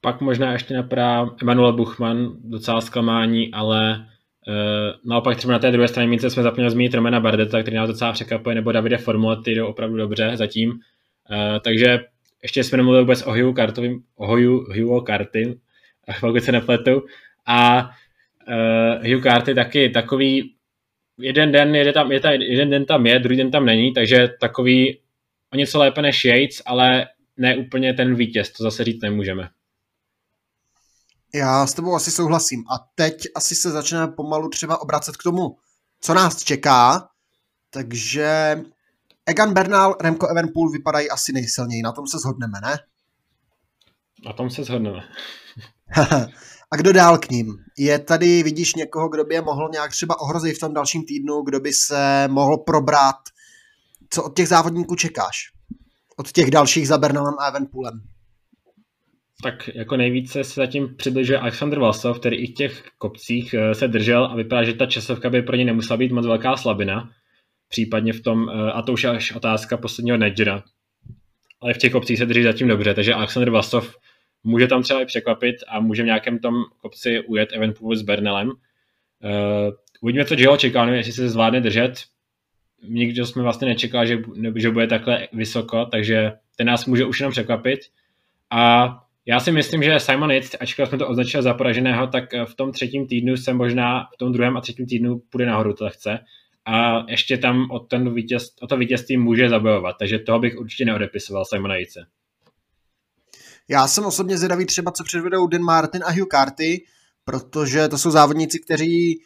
Pak možná ještě napadá Emanuel Buchmann, docela zklamání, ale uh, naopak třeba na té druhé straně mince jsme zapomněli zmínit Romana Bardeta, který nás docela překvapuje, nebo Davide Formule, ty jdou opravdu dobře zatím. Uh, takže ještě jsme nemluvili vůbec o Hugh Cartovým, o Hugh, Hugh Carty, pokud se nepletu. A uh, Hugh Carty taky takový, jeden den, jede tam, je ta, jeden den tam je, druhý den tam není, takže takový o něco lépe než Yates, ale ne úplně ten vítěz, to zase říct nemůžeme. Já s tebou asi souhlasím. A teď asi se začneme pomalu třeba obracet k tomu, co nás čeká. Takže Egan Bernal, Remco Evenpool vypadají asi nejsilněji. Na tom se shodneme, ne? Na tom se shodneme. [laughs] A kdo dál k ním? Je tady, vidíš někoho, kdo by je mohl nějak třeba ohrozit v tom dalším týdnu, kdo by se mohl probrat? Co od těch závodníků čekáš? Od těch dalších za Bernalem a Evenpoolem? Tak jako nejvíce se zatím přibližuje Alexander Vlasov, který i v těch kopcích eh, se držel a vypadá, že ta časovka by pro ně nemusela být moc velká slabina. Případně v tom, eh, a to už je až otázka posledního Nedgera. Ale v těch kopcích se drží zatím dobře, takže Alexander Vlasov může tam třeba i překvapit a může v nějakém tom kopci ujet Evenpool s Bernelem. Uh, uvidíme, co Gio čeká, jestli se zvládne držet. Nikdo jsme vlastně nečekal, že, že bude takhle vysoko, takže ten nás může už jenom překvapit. A já si myslím, že Simon Yates, ačkoliv jsme to označili za poraženého, tak eh, v tom třetím týdnu se možná v tom druhém a třetím týdnu půjde nahoru to lehce a ještě tam o, ten vítěz, o to vítězství může zabojovat, takže toho bych určitě neodepisoval Simona Jejce. Já jsem osobně zvědavý třeba, co předvedou Dan Martin a Hugh Carty, protože to jsou závodníci, kteří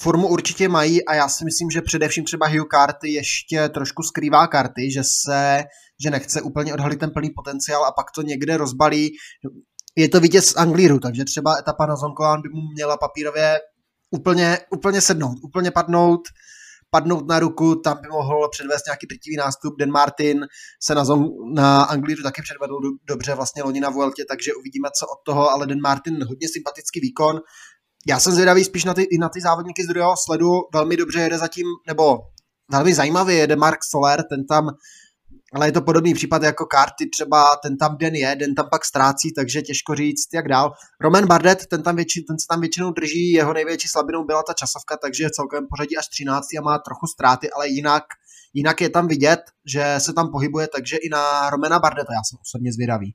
formu určitě mají a já si myslím, že především třeba Hugh Carty ještě trošku skrývá karty, že se, že nechce úplně odhalit ten plný potenciál a pak to někde rozbalí. Je to vítěz z Anglíru, takže třeba etapa na Zonkolan by mu měla papírově úplně, úplně sednout, úplně padnout, padnout na ruku, tam by mohl předvést nějaký drtivý nástup. Den Martin se na, zon, na Anglíru taky předvedl dobře vlastně loni na Vueltě, takže uvidíme, co od toho, ale Den Martin hodně sympatický výkon, já jsem zvědavý spíš na ty, i na ty závodníky z druhého sledu. Velmi dobře jede zatím, nebo velmi zajímavý jede Mark Soler, ten tam, ale je to podobný případ jako karty, třeba ten tam den je, den tam pak ztrácí, takže těžko říct, jak dál. Roman Bardet, ten, tam větši, ten se tam většinou drží, jeho největší slabinou byla ta časovka, takže je celkem pořadí až 13 a má trochu ztráty, ale jinak, jinak je tam vidět, že se tam pohybuje, takže i na Romana Bardeta já jsem osobně zvědavý.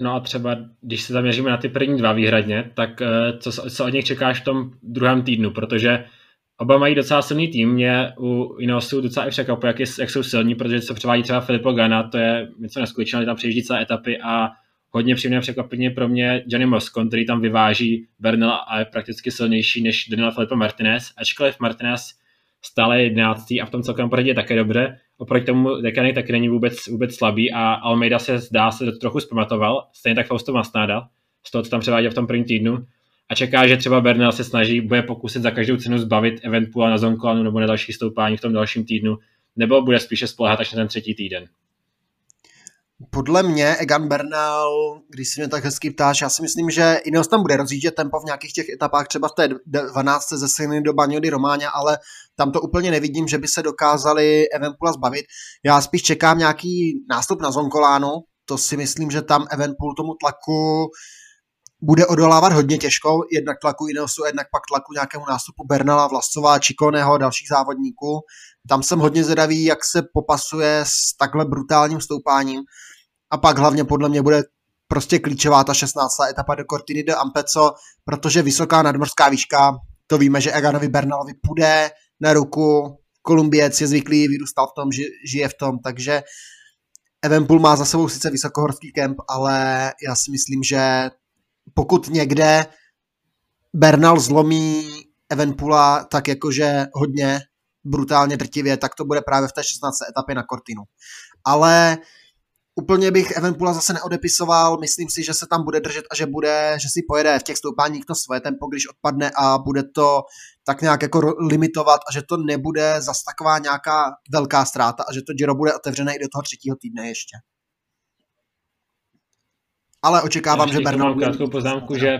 No a třeba, když se zaměříme na ty první dva výhradně, tak eh, co, co od nich čekáš v tom druhém týdnu, protože oba mají docela silný tým, mě u Inosu docela i překvapuje, jak, jak jsou silní, protože co převádí třeba Filippo Gana, to je něco neskutečného, tam přijíždí celé etapy a hodně příjemné překvapení pro mě Johnny Moscon, který tam vyváží Bernal a je prakticky silnější než Daniel Felipe Martinez, ačkoliv Martinez stále je 11. a v tom celkem pořadí je také dobře. Oproti tomu Dekany taky není vůbec, vůbec slabý a Almeida se zdá se trochu zpamatoval, stejně tak Fausto Masnáda, z toho, co tam převáděl v tom prvním týdnu a čeká, že třeba Bernal se snaží, bude pokusit za každou cenu zbavit Eventpoola na Zonkolanu nebo na další stoupání v tom dalším týdnu, nebo bude spíše spolehat až na ten třetí týden. Podle mě Egan Bernal, když si mě tak hezky ptáš, já si myslím, že Ineos tam bude rozjíždět tempo v nějakých těch etapách, třeba v té 12. ze Siny do Bagno di Romáňa, ale tam to úplně nevidím, že by se dokázali Evenpoola zbavit. Já spíš čekám nějaký nástup na Zonkolánu, to si myslím, že tam Evenpool tomu tlaku bude odolávat hodně těžko, jednak tlaku Ineosu, jednak pak tlaku nějakému nástupu Bernala, Vlascová, Čikoneho a dalších závodníků. Tam jsem hodně zvědavý, jak se popasuje s takhle brutálním stoupáním. A pak hlavně podle mě bude prostě klíčová ta 16. etapa do Cortiny de Ampezzo, protože vysoká nadmorská výška to víme, že Eganovi Bernalovi půjde na ruku, Kolumbiec je zvyklý, vyrůstal v tom, žije v tom, takže Evenpool má za sebou sice vysokohorský kemp, ale já si myslím, že pokud někde Bernal zlomí Evenpoola tak jakože hodně brutálně drtivě, tak to bude právě v té 16. etapě na Cortinu. Ale úplně bych Evenpoola zase neodepisoval, myslím si, že se tam bude držet a že bude, že si pojede v těch stoupáních to své tempo, když odpadne a bude to tak nějak jako limitovat a že to nebude zas taková nějaká velká ztráta a že to Giro bude otevřené i do toho třetího týdne ještě. Ale očekávám, že Bernal... Mám krátkou poznámku, že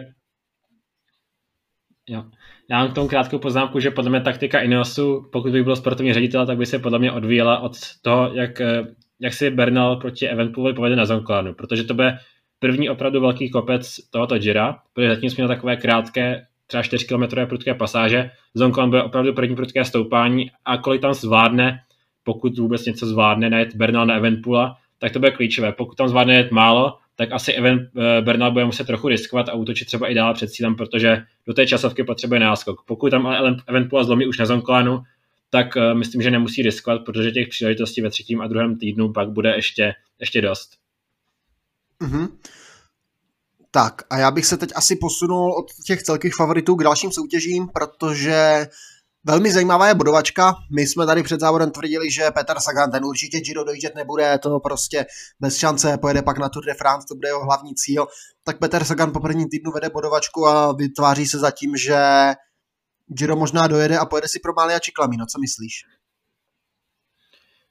Jo. Já mám k tomu krátkou poznámku, že podle mě taktika Ineosu, pokud by byl sportovní ředitel, tak by se podle mě odvíjela od toho, jak, eh, jak si Bernal proti Evenpoolovi povede na Zonklánu, protože to bude první opravdu velký kopec tohoto Gira, protože zatím jsme měli takové krátké, třeba 4 km prudké pasáže, Zonklan bude opravdu první prudké stoupání a kolik tam zvládne, pokud vůbec něco zvládne, najet Bernal na Evenpoola, tak to bude klíčové. Pokud tam zvládne jet málo, tak asi Evan eh, Bernal bude muset trochu riskovat a útočit třeba i dál před cílem, protože do té časovky potřebuje náskok. Pokud tam ale Evenpool zlomí už na Zonklánu, tak uh, myslím, že nemusí riskovat, protože těch příležitostí ve třetím a druhém týdnu pak bude ještě, ještě dost. Mm-hmm. Tak a já bych se teď asi posunul od těch celkových favoritů k dalším soutěžím, protože Velmi zajímavá je bodovačka. My jsme tady před závodem tvrdili, že Petr Sagan ten určitě Giro dojíždět nebude, to prostě bez šance, pojede pak na Tour de France, to bude jeho hlavní cíl. Tak Petr Sagan po prvním týdnu vede bodovačku a vytváří se zatím, že Giro možná dojede a pojede si pro Malia či Klamino. Co myslíš?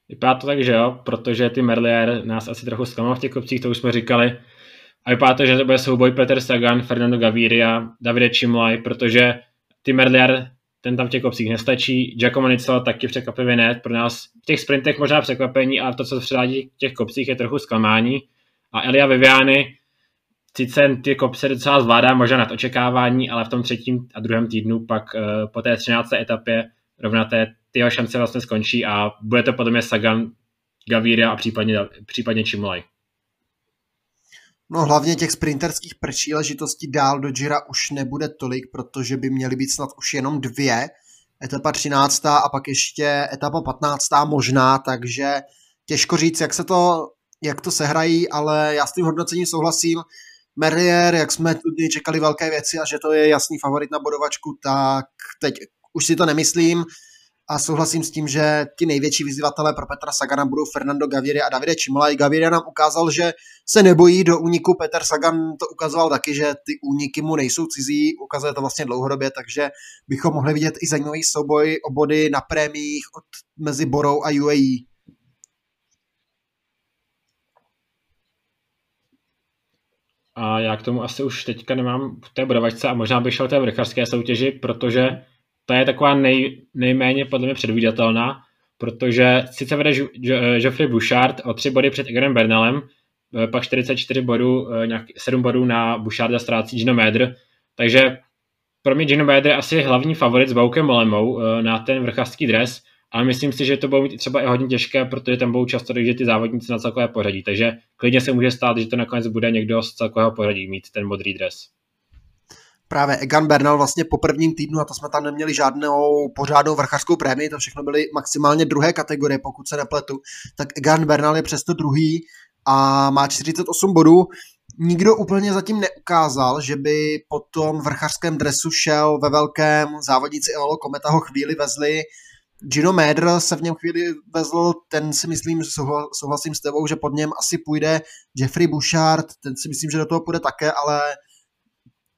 Vypadá to tak, že jo, protože ty Merlier nás asi trochu zklamal v těch kopcích, to už jsme říkali. A vypadá to, že to bude souboj Peter Sagan, Fernando Gaviria, Davide Čimlaj, protože ty Merlier ten tam v těch kopcích nestačí. Giacomo Nicola taky překvapivě ne, pro nás v těch sprintech možná překvapení, ale to, co se předvádí v těch kopcích, je trochu zklamání. A Elia Viviani, sice ty kopce docela zvládá možná nad očekávání, ale v tom třetím a druhém týdnu pak uh, po té 13. etapě rovnaté ty jeho šance vlastně skončí a bude to podle mě Sagan, Gaviria a případně, případně Čimolaj. No hlavně těch sprinterských příležitostí dál do Gira už nebude tolik, protože by měly být snad už jenom dvě. Etapa 13. a pak ještě etapa 15. možná, takže těžko říct, jak se to, jak to sehrají, ale já s tím hodnocením souhlasím. Merrier, jak jsme tu čekali velké věci a že to je jasný favorit na bodovačku, tak teď už si to nemyslím a souhlasím s tím, že ti největší vyzývatelé pro Petra Sagana budou Fernando Gaviria a Davide Čimola. I Gaviria nám ukázal, že se nebojí do úniku. Petr Sagan to ukazoval taky, že ty úniky mu nejsou cizí, ukazuje to vlastně dlouhodobě, takže bychom mohli vidět i zajímavý souboj o body na prémiích od, mezi Borou a UAE. A já k tomu asi už teďka nemám v té bodovačce a možná bych šel té vrchařské soutěži, protože ta je taková nej, nejméně podle mě předvídatelná, protože sice vede Geoffrey Bouchard o tři body před Eganem Bernalem, eh, pak 44 bodů, eh, nějak 7 bodů na Boucharda ztrácí Gino Mäder, takže pro mě Gino Mäder je asi hlavní favorit s Baukem Molemou eh, na ten vrchařský dres, ale myslím si, že to budou mít třeba i hodně těžké, protože tam budou často dojíždět ty závodníci na celkové pořadí, takže klidně se může stát, že to nakonec bude někdo z celkového pořadí mít ten modrý dres právě Egan Bernal vlastně po prvním týdnu, a to jsme tam neměli žádnou pořádnou vrchařskou prémii, to všechno byly maximálně druhé kategorie, pokud se nepletu, tak Egan Bernal je přesto druhý a má 48 bodů. Nikdo úplně zatím neukázal, že by po tom vrchařském dresu šel ve velkém závodníci Evalo Kometa ho chvíli vezli. Gino Mäder se v něm chvíli vezl, ten si myslím, souhlasím s tebou, že pod něm asi půjde Jeffrey Bouchard, ten si myslím, že do toho půjde také, ale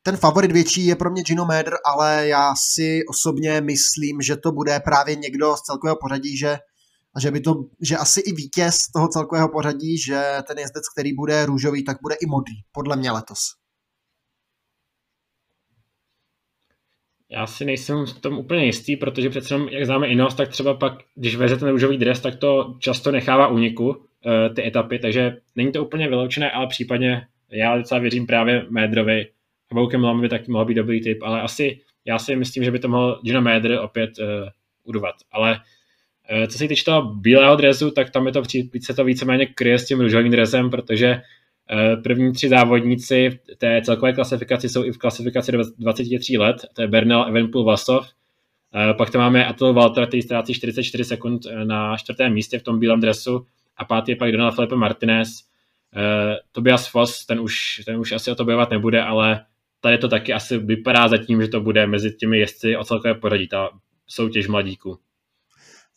ten favorit větší je pro mě Gino Mäder, ale já si osobně myslím, že to bude právě někdo z celkového pořadí, že že by to, že asi i vítěz toho celkového pořadí, že ten jezdec, který bude růžový, tak bude i modrý, podle mě letos. Já si nejsem v tom úplně jistý, protože přece jak známe Inos, tak třeba pak, když veze ten růžový dres, tak to často nechává úniku, eh, ty etapy, takže není to úplně vyloučené, ale případně já docela věřím právě Médrovi, a Voukem Lam by taky mohl být dobrý typ, ale asi já si myslím, že by to mohl Gino Mäder opět uh, urvat. Ale uh, co se týče toho bílého dresu, tak tam je to, se to víceméně kryje s tím růžovým dresem, protože První tři závodníci té celkové klasifikaci jsou i v klasifikaci 23 let, to je Bernal, Evenpool, Vasov. Pak tam máme Atul Walter, který ztrácí 44 sekund na čtvrtém místě v tom bílém dresu a pátý je pak Donald Felipe Martinez. Tobias Foss, ten už, ten už asi o to bojovat nebude, ale tady to taky asi vypadá zatím, že to bude mezi těmi jezdci o celkové pořadí, ta soutěž mladíků.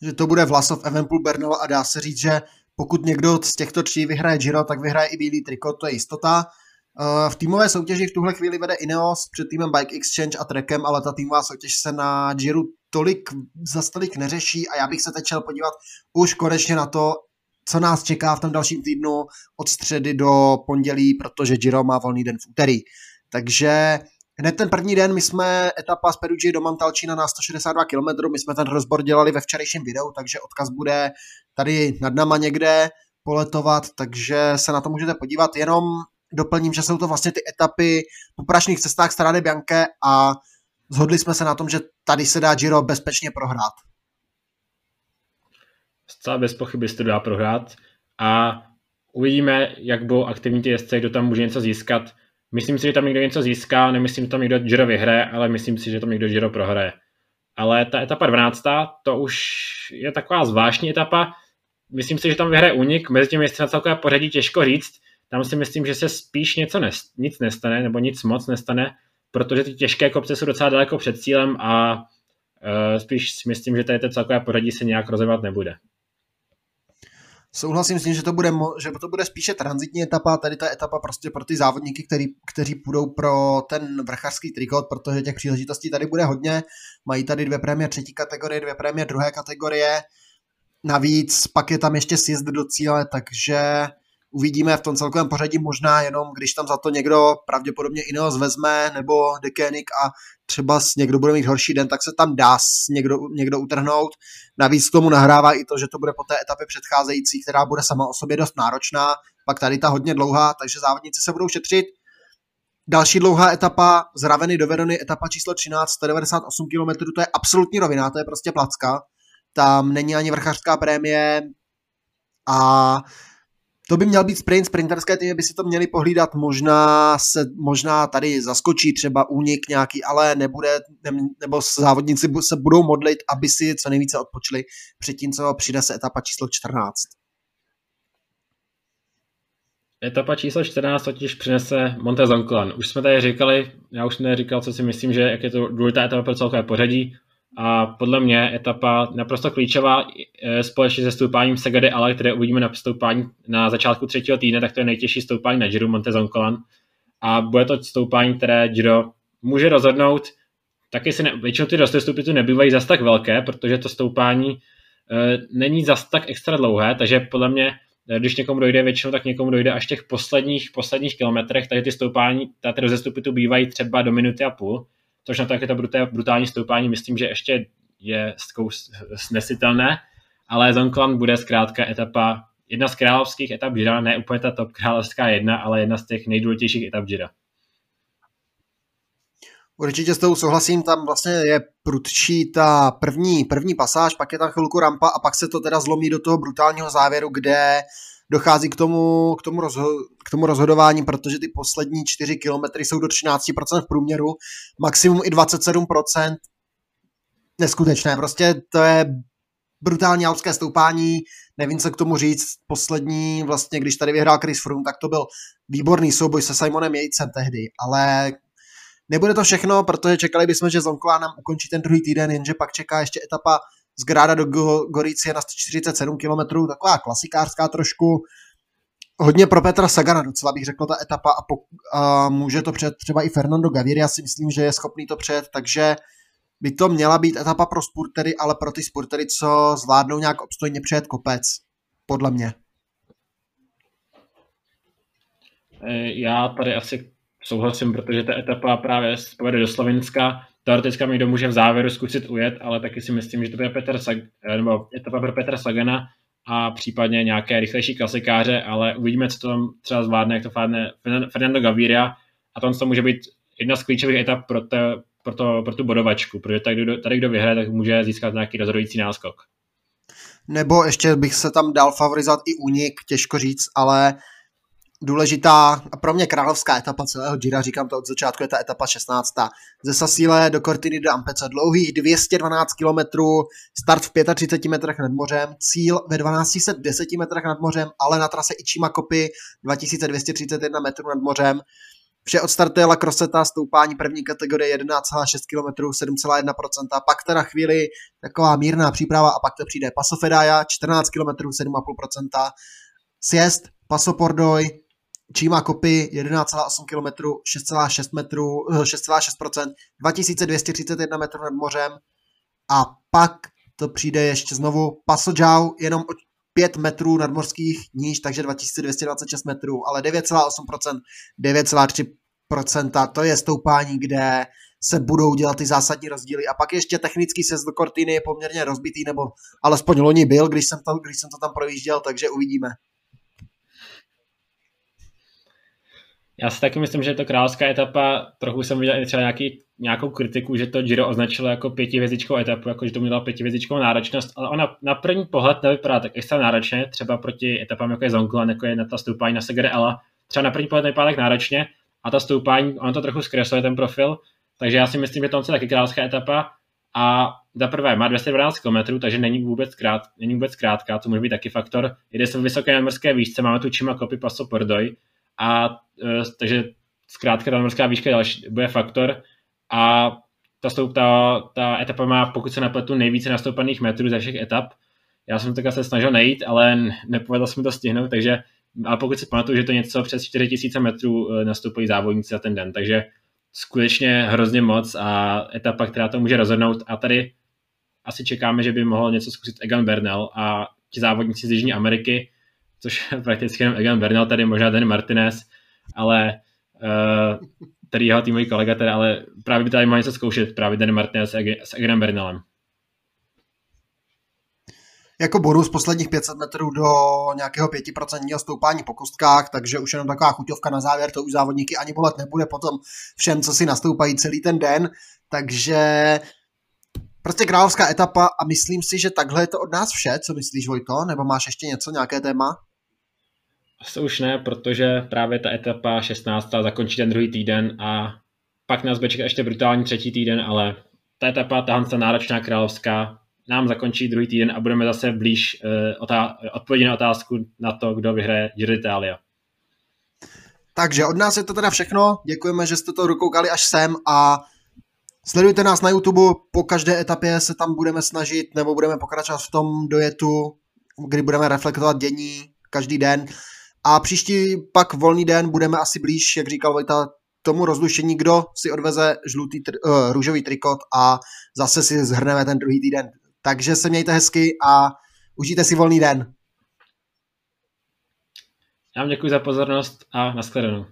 Že to bude Vlasov, Evenpool, Bernal a dá se říct, že pokud někdo z těchto tří vyhraje Giro, tak vyhraje i bílý triko, to je jistota. Eh, v týmové soutěži v tuhle chvíli vede Ineos před týmem Bike Exchange a Trekem, ale ta týmová soutěž se na Giro tolik za tolik neřeší a já bych se teď podívat už konečně na to, co nás čeká v tom dalším týdnu od středy do pondělí, protože Giro má volný den v úterý. Takže hned ten první den my jsme etapa z Perugia do Montalcina na 162 km, my jsme ten rozbor dělali ve včerejším videu, takže odkaz bude tady nad náma někde poletovat, takže se na to můžete podívat. Jenom doplním, že jsou to vlastně ty etapy po prašných cestách Strade Bianche a zhodli jsme se na tom, že tady se dá Giro bezpečně prohrát. Zcela bez pochyby se to dá prohrát a uvidíme, jak budou aktivní ty jezdce, kdo tam může něco získat. Myslím si, že tam někdo něco získá, nemyslím, že tam někdo Giro vyhraje, ale myslím si, že tam někdo Giro prohraje. Ale ta etapa 12. to už je taková zvláštní etapa. Myslím si, že tam vyhraje únik, mezi těmi jezdci na celkové pořadí těžko říct. Tam si myslím, že se spíš něco nest, nic nestane, nebo nic moc nestane, protože ty těžké kopce jsou docela daleko před cílem a uh, spíš si myslím, že tady to celkové pořadí se nějak rozhodovat nebude. Souhlasím s tím, že to bude, že to bude spíše transitní etapa, tady ta etapa prostě pro ty závodníky, který, kteří půjdou pro ten vrchařský trikot, protože těch příležitostí tady bude hodně. Mají tady dvě prémie třetí kategorie, dvě prémie druhé kategorie. Navíc pak je tam ještě sjezd do cíle, takže uvidíme v tom celkovém pořadí možná jenom, když tam za to někdo pravděpodobně Ineos vezme, nebo Dekenik a třeba někdo bude mít horší den, tak se tam dá někdo, někdo utrhnout. Navíc tomu nahrává i to, že to bude po té etapě předcházející, která bude sama o sobě dost náročná, pak tady ta hodně dlouhá, takže závodníci se budou šetřit. Další dlouhá etapa z Raveny do Verony, etapa číslo 13, 198 km, to je absolutní rovina, to je prostě placka. Tam není ani vrchařská prémie a to by měl být sprint, sprinterské týmy by si to měli pohlídat, možná se, možná tady zaskočí třeba únik nějaký, ale nebude, ne, nebo závodníci se budou modlit, aby si co nejvíce odpočili předtím, co přijde se etapa číslo 14. Etapa číslo 14 totiž přinese Montezonclan. Už jsme tady říkali, já už jsem říkal, co si myslím, že jak je to důležitá etapa pro celkové pořadí a podle mě etapa naprosto klíčová e, společně se stoupáním Segady Ale, které uvidíme na stoupání na začátku třetího týdne, tak to je nejtěžší stoupání na Giro Montezoncolan a bude to stoupání, které Giro může rozhodnout. Taky se ne, většinou ty rozestupy tu nebývají zas tak velké, protože to stoupání e, není zas tak extra dlouhé, takže podle mě e, když někomu dojde většinou, tak někomu dojde až těch posledních, posledních kilometrech, takže ty stoupání, ty rozestupy tu bývají třeba do minuty a půl, což na to, jak je to brutální stoupání, myslím, že ještě je snesitelné, ale Zonklan bude zkrátka etapa, jedna z královských etap Gira, ne úplně ta top královská jedna, ale jedna z těch nejdůležitějších etap Gira. Určitě s tou souhlasím, tam vlastně je prudčí ta první, první pasáž, pak je tam chvilku rampa a pak se to teda zlomí do toho brutálního závěru, kde dochází k tomu, k tomu, rozho- k tomu rozhodování, protože ty poslední 4 kilometry jsou do 13% v průměru, maximum i 27%. Neskutečné, prostě to je brutální alpské stoupání, nevím, co k tomu říct. Poslední, vlastně, když tady vyhrál Chris Froome, tak to byl výborný souboj se Simonem Jejcem tehdy, ale nebude to všechno, protože čekali bychom, že Zonková nám ukončí ten druhý týden, jenže pak čeká ještě etapa z Gráda do Goricie na 147 km, taková klasikářská trošku, hodně pro Petra Sagana docela bych řekl ta etapa a, po, a může to před třeba i Fernando Gaviria já si myslím, že je schopný to před, takže by to měla být etapa pro spurtery, ale pro ty spurtery, co zvládnou nějak obstojně před kopec, podle mě. E, já tady asi souhlasím, protože ta etapa právě povede do Slovenska, teoreticky mi může v závěru zkusit ujet, ale taky si myslím, že to bude Petr Sag, eh, nebo etapa pro Petra Sagana a případně nějaké rychlejší klasikáře, ale uvidíme, co to tam třeba zvládne, jak to zvládne Fernando Gaviria a to, to může být jedna z klíčových etap pro, te, pro, to, pro tu bodovačku, protože tady, tady kdo vyhraje, tak může získat nějaký rozhodující náskok. Nebo ještě bych se tam dal favorizovat i únik, těžko říct, ale důležitá a pro mě královská etapa celého Gira, říkám to od začátku, je ta etapa 16. Ze Sasile do Cortiny do Ampece, dlouhých 212 km, start v 35 metrech nad mořem, cíl ve 1210 metrech nad mořem, ale na trase Ichima Kopy 2231 metrů nad mořem. Vše odstartuje La Croseta, stoupání první kategorie 11,6 km, 7,1%, pak teda chvíli taková mírná příprava a pak to přijde Paso Fedaja, 14 km, 7,5%, sjezd, Paso Pordoj, Číma kopy 11,8 km, 6,6 metrů, 6,6%, 2231 metrů nad mořem a pak to přijde ještě znovu Paso Jau, jenom o 5 metrů nadmořských níž, takže 2226 metrů, ale 9,8%, 9,3%, to je stoupání, kde se budou dělat ty zásadní rozdíly. A pak ještě technický sez do Cortiny je poměrně rozbitý, nebo alespoň loni byl, když jsem, to, když jsem to tam projížděl, takže uvidíme. Já si taky myslím, že je to královská etapa. Trochu jsem viděl i třeba nějaký, nějakou kritiku, že to Giro označilo jako pětivězdičkou etapu, jako že to měla pětivězdičkou náročnost, ale ona na první pohled nevypadá tak extra náročně, třeba proti etapám jako je Zonkolan, jako je na ta stoupání na Segre Ela. Třeba na první pohled nevypadá tak náročně a ta stoupání, on to trochu zkresluje ten profil, takže já si myslím, že to je taky královská etapa a za prvé má 212 km, takže není vůbec, krát, není vůbec krátká, to může být taky faktor. Jde se v vysoké nadmorské výšce, máme tu Čima Kopy Paso Pordoj, a e, takže zkrátka ta morská výška další, bude faktor. A ta, stoup, ta, ta etapa má, pokud se nepletu, nejvíce nastoupených metrů ze všech etap. Já jsem to se snažil najít, ale nepovedl jsem to stihnout, takže a pokud si pamatuju, že to něco přes 4000 metrů e, nastoupují závodníci za ten den, takže skutečně hrozně moc a etapa, která to může rozhodnout. A tady asi čekáme, že by mohl něco zkusit Egan Bernal a ti závodníci z Jižní Ameriky, což je prakticky jenom Egan Bernal, tady možná ten Martinez, ale uh, tady jeho týmový kolega, tady, ale právě by tady mohl něco zkoušet, právě ten Martinez s Eganem Bernalem. Jako bonus posledních 500 metrů do nějakého 5% stoupání po kostkách, takže už jenom taková chuťovka na závěr, to už závodníky ani bolet nebude potom všem, co si nastoupají celý ten den, takže prostě královská etapa a myslím si, že takhle je to od nás vše, co myslíš Vojto, nebo máš ještě něco, nějaké téma? Asi už ne, protože právě ta etapa 16. zakončí ten druhý týden a pak nás bude čekat ještě brutální třetí týden, ale ta etapa, ta náročná královská, nám zakončí druhý týden a budeme zase blíž uh, otá- odpovědi na otázku na to, kdo vyhraje Giro d'Italia. Takže od nás je to teda všechno. Děkujeme, že jste to dokoukali až sem a sledujte nás na YouTube. Po každé etapě se tam budeme snažit nebo budeme pokračovat v tom dojetu, kdy budeme reflektovat dění každý den. A příští pak volný den budeme asi blíž, jak říkal Vojta, tomu rozlušení, kdo si odveze žlutý, uh, růžový trikot a zase si zhrneme ten druhý týden. Takže se mějte hezky a užijte si volný den. Já vám děkuji za pozornost a nashledanou.